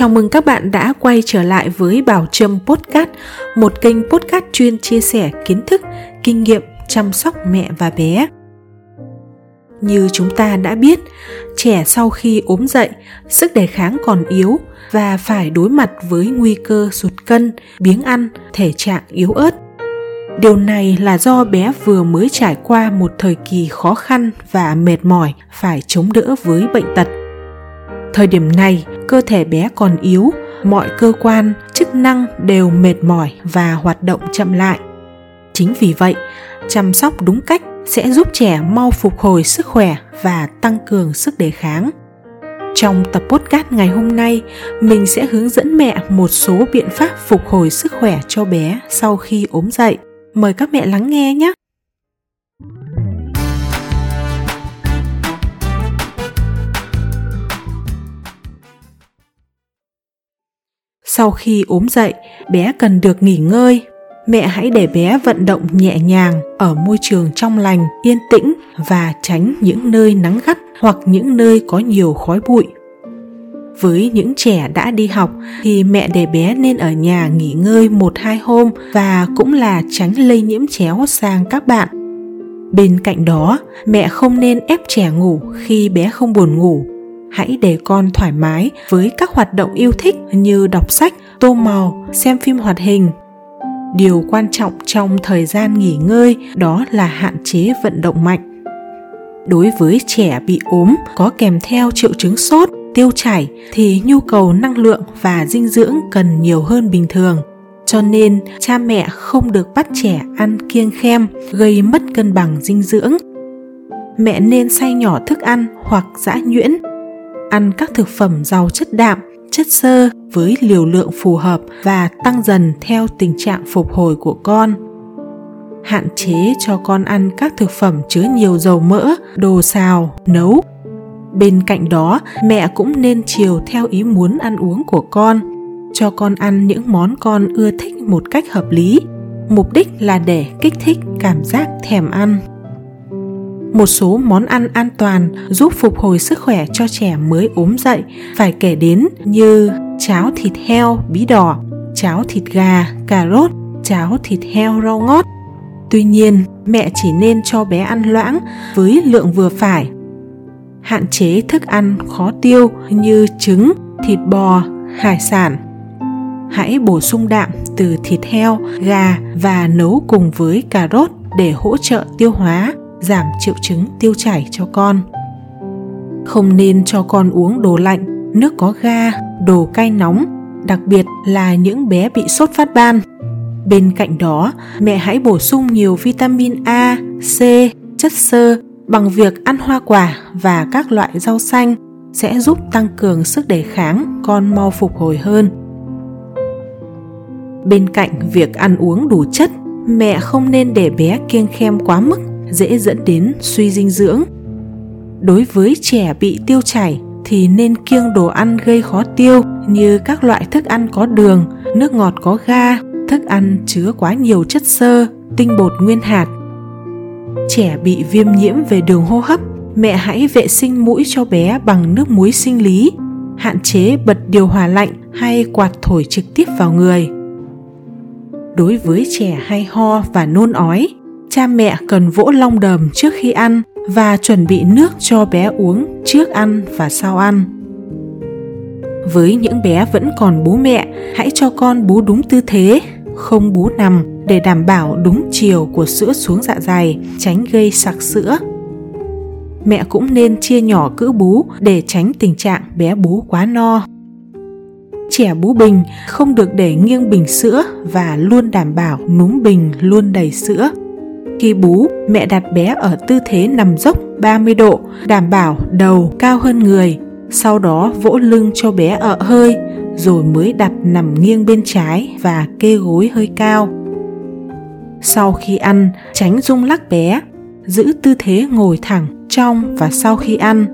Chào mừng các bạn đã quay trở lại với Bảo Trâm Podcast, một kênh podcast chuyên chia sẻ kiến thức, kinh nghiệm chăm sóc mẹ và bé. Như chúng ta đã biết, trẻ sau khi ốm dậy, sức đề kháng còn yếu và phải đối mặt với nguy cơ sụt cân, biếng ăn, thể trạng yếu ớt. Điều này là do bé vừa mới trải qua một thời kỳ khó khăn và mệt mỏi phải chống đỡ với bệnh tật thời điểm này, cơ thể bé còn yếu, mọi cơ quan, chức năng đều mệt mỏi và hoạt động chậm lại. Chính vì vậy, chăm sóc đúng cách sẽ giúp trẻ mau phục hồi sức khỏe và tăng cường sức đề kháng. Trong tập podcast ngày hôm nay, mình sẽ hướng dẫn mẹ một số biện pháp phục hồi sức khỏe cho bé sau khi ốm dậy. Mời các mẹ lắng nghe nhé! Sau khi ốm dậy, bé cần được nghỉ ngơi. Mẹ hãy để bé vận động nhẹ nhàng ở môi trường trong lành, yên tĩnh và tránh những nơi nắng gắt hoặc những nơi có nhiều khói bụi. Với những trẻ đã đi học thì mẹ để bé nên ở nhà nghỉ ngơi một hai hôm và cũng là tránh lây nhiễm chéo sang các bạn. Bên cạnh đó, mẹ không nên ép trẻ ngủ khi bé không buồn ngủ hãy để con thoải mái với các hoạt động yêu thích như đọc sách, tô màu, xem phim hoạt hình. Điều quan trọng trong thời gian nghỉ ngơi đó là hạn chế vận động mạnh. Đối với trẻ bị ốm, có kèm theo triệu chứng sốt, tiêu chảy thì nhu cầu năng lượng và dinh dưỡng cần nhiều hơn bình thường. Cho nên, cha mẹ không được bắt trẻ ăn kiêng khem, gây mất cân bằng dinh dưỡng. Mẹ nên xay nhỏ thức ăn hoặc giã nhuyễn ăn các thực phẩm giàu chất đạm, chất xơ với liều lượng phù hợp và tăng dần theo tình trạng phục hồi của con. Hạn chế cho con ăn các thực phẩm chứa nhiều dầu mỡ, đồ xào, nấu. Bên cạnh đó, mẹ cũng nên chiều theo ý muốn ăn uống của con, cho con ăn những món con ưa thích một cách hợp lý. Mục đích là để kích thích cảm giác thèm ăn một số món ăn an toàn giúp phục hồi sức khỏe cho trẻ mới ốm dậy. Phải kể đến như cháo thịt heo bí đỏ, cháo thịt gà, cà rốt, cháo thịt heo rau ngót. Tuy nhiên, mẹ chỉ nên cho bé ăn loãng với lượng vừa phải. Hạn chế thức ăn khó tiêu như trứng, thịt bò, hải sản. Hãy bổ sung đạm từ thịt heo, gà và nấu cùng với cà rốt để hỗ trợ tiêu hóa giảm triệu chứng tiêu chảy cho con. Không nên cho con uống đồ lạnh, nước có ga, đồ cay nóng, đặc biệt là những bé bị sốt phát ban. Bên cạnh đó, mẹ hãy bổ sung nhiều vitamin a, c, chất xơ bằng việc ăn hoa quả và các loại rau xanh sẽ giúp tăng cường sức đề kháng, con mau phục hồi hơn. Bên cạnh việc ăn uống đủ chất, mẹ không nên để bé kiêng khem quá mức dễ dẫn đến suy dinh dưỡng. Đối với trẻ bị tiêu chảy thì nên kiêng đồ ăn gây khó tiêu, như các loại thức ăn có đường, nước ngọt có ga, thức ăn chứa quá nhiều chất xơ, tinh bột nguyên hạt. Trẻ bị viêm nhiễm về đường hô hấp, mẹ hãy vệ sinh mũi cho bé bằng nước muối sinh lý, hạn chế bật điều hòa lạnh hay quạt thổi trực tiếp vào người. Đối với trẻ hay ho và nôn ói cha mẹ cần vỗ long đờm trước khi ăn và chuẩn bị nước cho bé uống trước ăn và sau ăn. Với những bé vẫn còn bú mẹ, hãy cho con bú đúng tư thế, không bú nằm để đảm bảo đúng chiều của sữa xuống dạ dày, tránh gây sặc sữa. Mẹ cũng nên chia nhỏ cữ bú để tránh tình trạng bé bú quá no. Trẻ bú bình không được để nghiêng bình sữa và luôn đảm bảo núm bình luôn đầy sữa khi bú, mẹ đặt bé ở tư thế nằm dốc 30 độ, đảm bảo đầu cao hơn người. Sau đó vỗ lưng cho bé ở hơi, rồi mới đặt nằm nghiêng bên trái và kê gối hơi cao. Sau khi ăn, tránh rung lắc bé, giữ tư thế ngồi thẳng trong và sau khi ăn.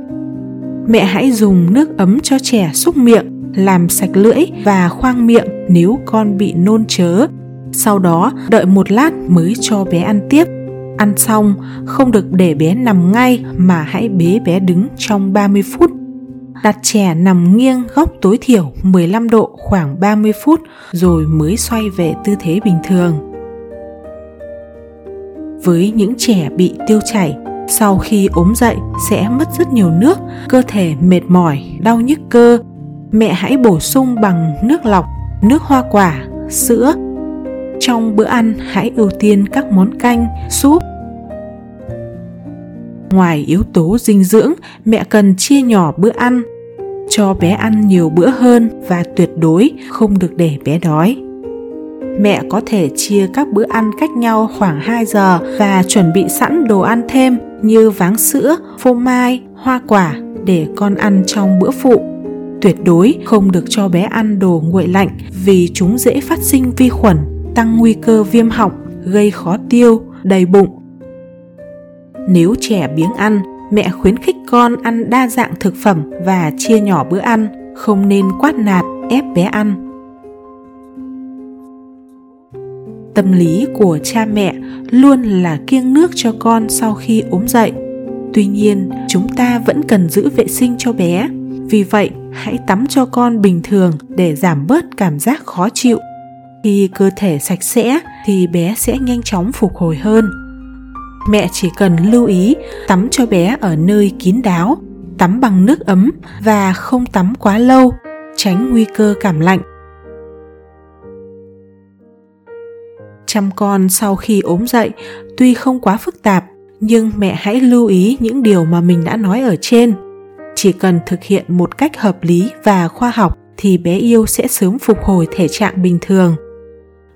Mẹ hãy dùng nước ấm cho trẻ xúc miệng, làm sạch lưỡi và khoang miệng nếu con bị nôn chớ. Sau đó đợi một lát mới cho bé ăn tiếp Ăn xong, không được để bé nằm ngay mà hãy bế bé đứng trong 30 phút. đặt trẻ nằm nghiêng góc tối thiểu 15 độ khoảng 30 phút rồi mới xoay về tư thế bình thường. Với những trẻ bị tiêu chảy, sau khi ốm dậy sẽ mất rất nhiều nước, cơ thể mệt mỏi, đau nhức cơ. Mẹ hãy bổ sung bằng nước lọc, nước hoa quả, sữa. Trong bữa ăn hãy ưu tiên các món canh, súp, Ngoài yếu tố dinh dưỡng, mẹ cần chia nhỏ bữa ăn, cho bé ăn nhiều bữa hơn và tuyệt đối không được để bé đói. Mẹ có thể chia các bữa ăn cách nhau khoảng 2 giờ và chuẩn bị sẵn đồ ăn thêm như váng sữa, phô mai, hoa quả để con ăn trong bữa phụ. Tuyệt đối không được cho bé ăn đồ nguội lạnh vì chúng dễ phát sinh vi khuẩn, tăng nguy cơ viêm họng, gây khó tiêu, đầy bụng nếu trẻ biếng ăn, mẹ khuyến khích con ăn đa dạng thực phẩm và chia nhỏ bữa ăn, không nên quát nạt, ép bé ăn. Tâm lý của cha mẹ luôn là kiêng nước cho con sau khi ốm dậy. Tuy nhiên, chúng ta vẫn cần giữ vệ sinh cho bé. Vì vậy, hãy tắm cho con bình thường để giảm bớt cảm giác khó chịu. Khi cơ thể sạch sẽ thì bé sẽ nhanh chóng phục hồi hơn mẹ chỉ cần lưu ý, tắm cho bé ở nơi kín đáo, tắm bằng nước ấm và không tắm quá lâu, tránh nguy cơ cảm lạnh. Chăm con sau khi ốm dậy, tuy không quá phức tạp, nhưng mẹ hãy lưu ý những điều mà mình đã nói ở trên. Chỉ cần thực hiện một cách hợp lý và khoa học thì bé yêu sẽ sớm phục hồi thể trạng bình thường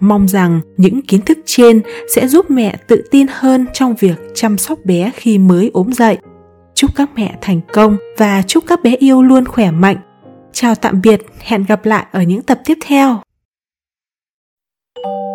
mong rằng những kiến thức trên sẽ giúp mẹ tự tin hơn trong việc chăm sóc bé khi mới ốm dậy. Chúc các mẹ thành công và chúc các bé yêu luôn khỏe mạnh. Chào tạm biệt, hẹn gặp lại ở những tập tiếp theo. thank you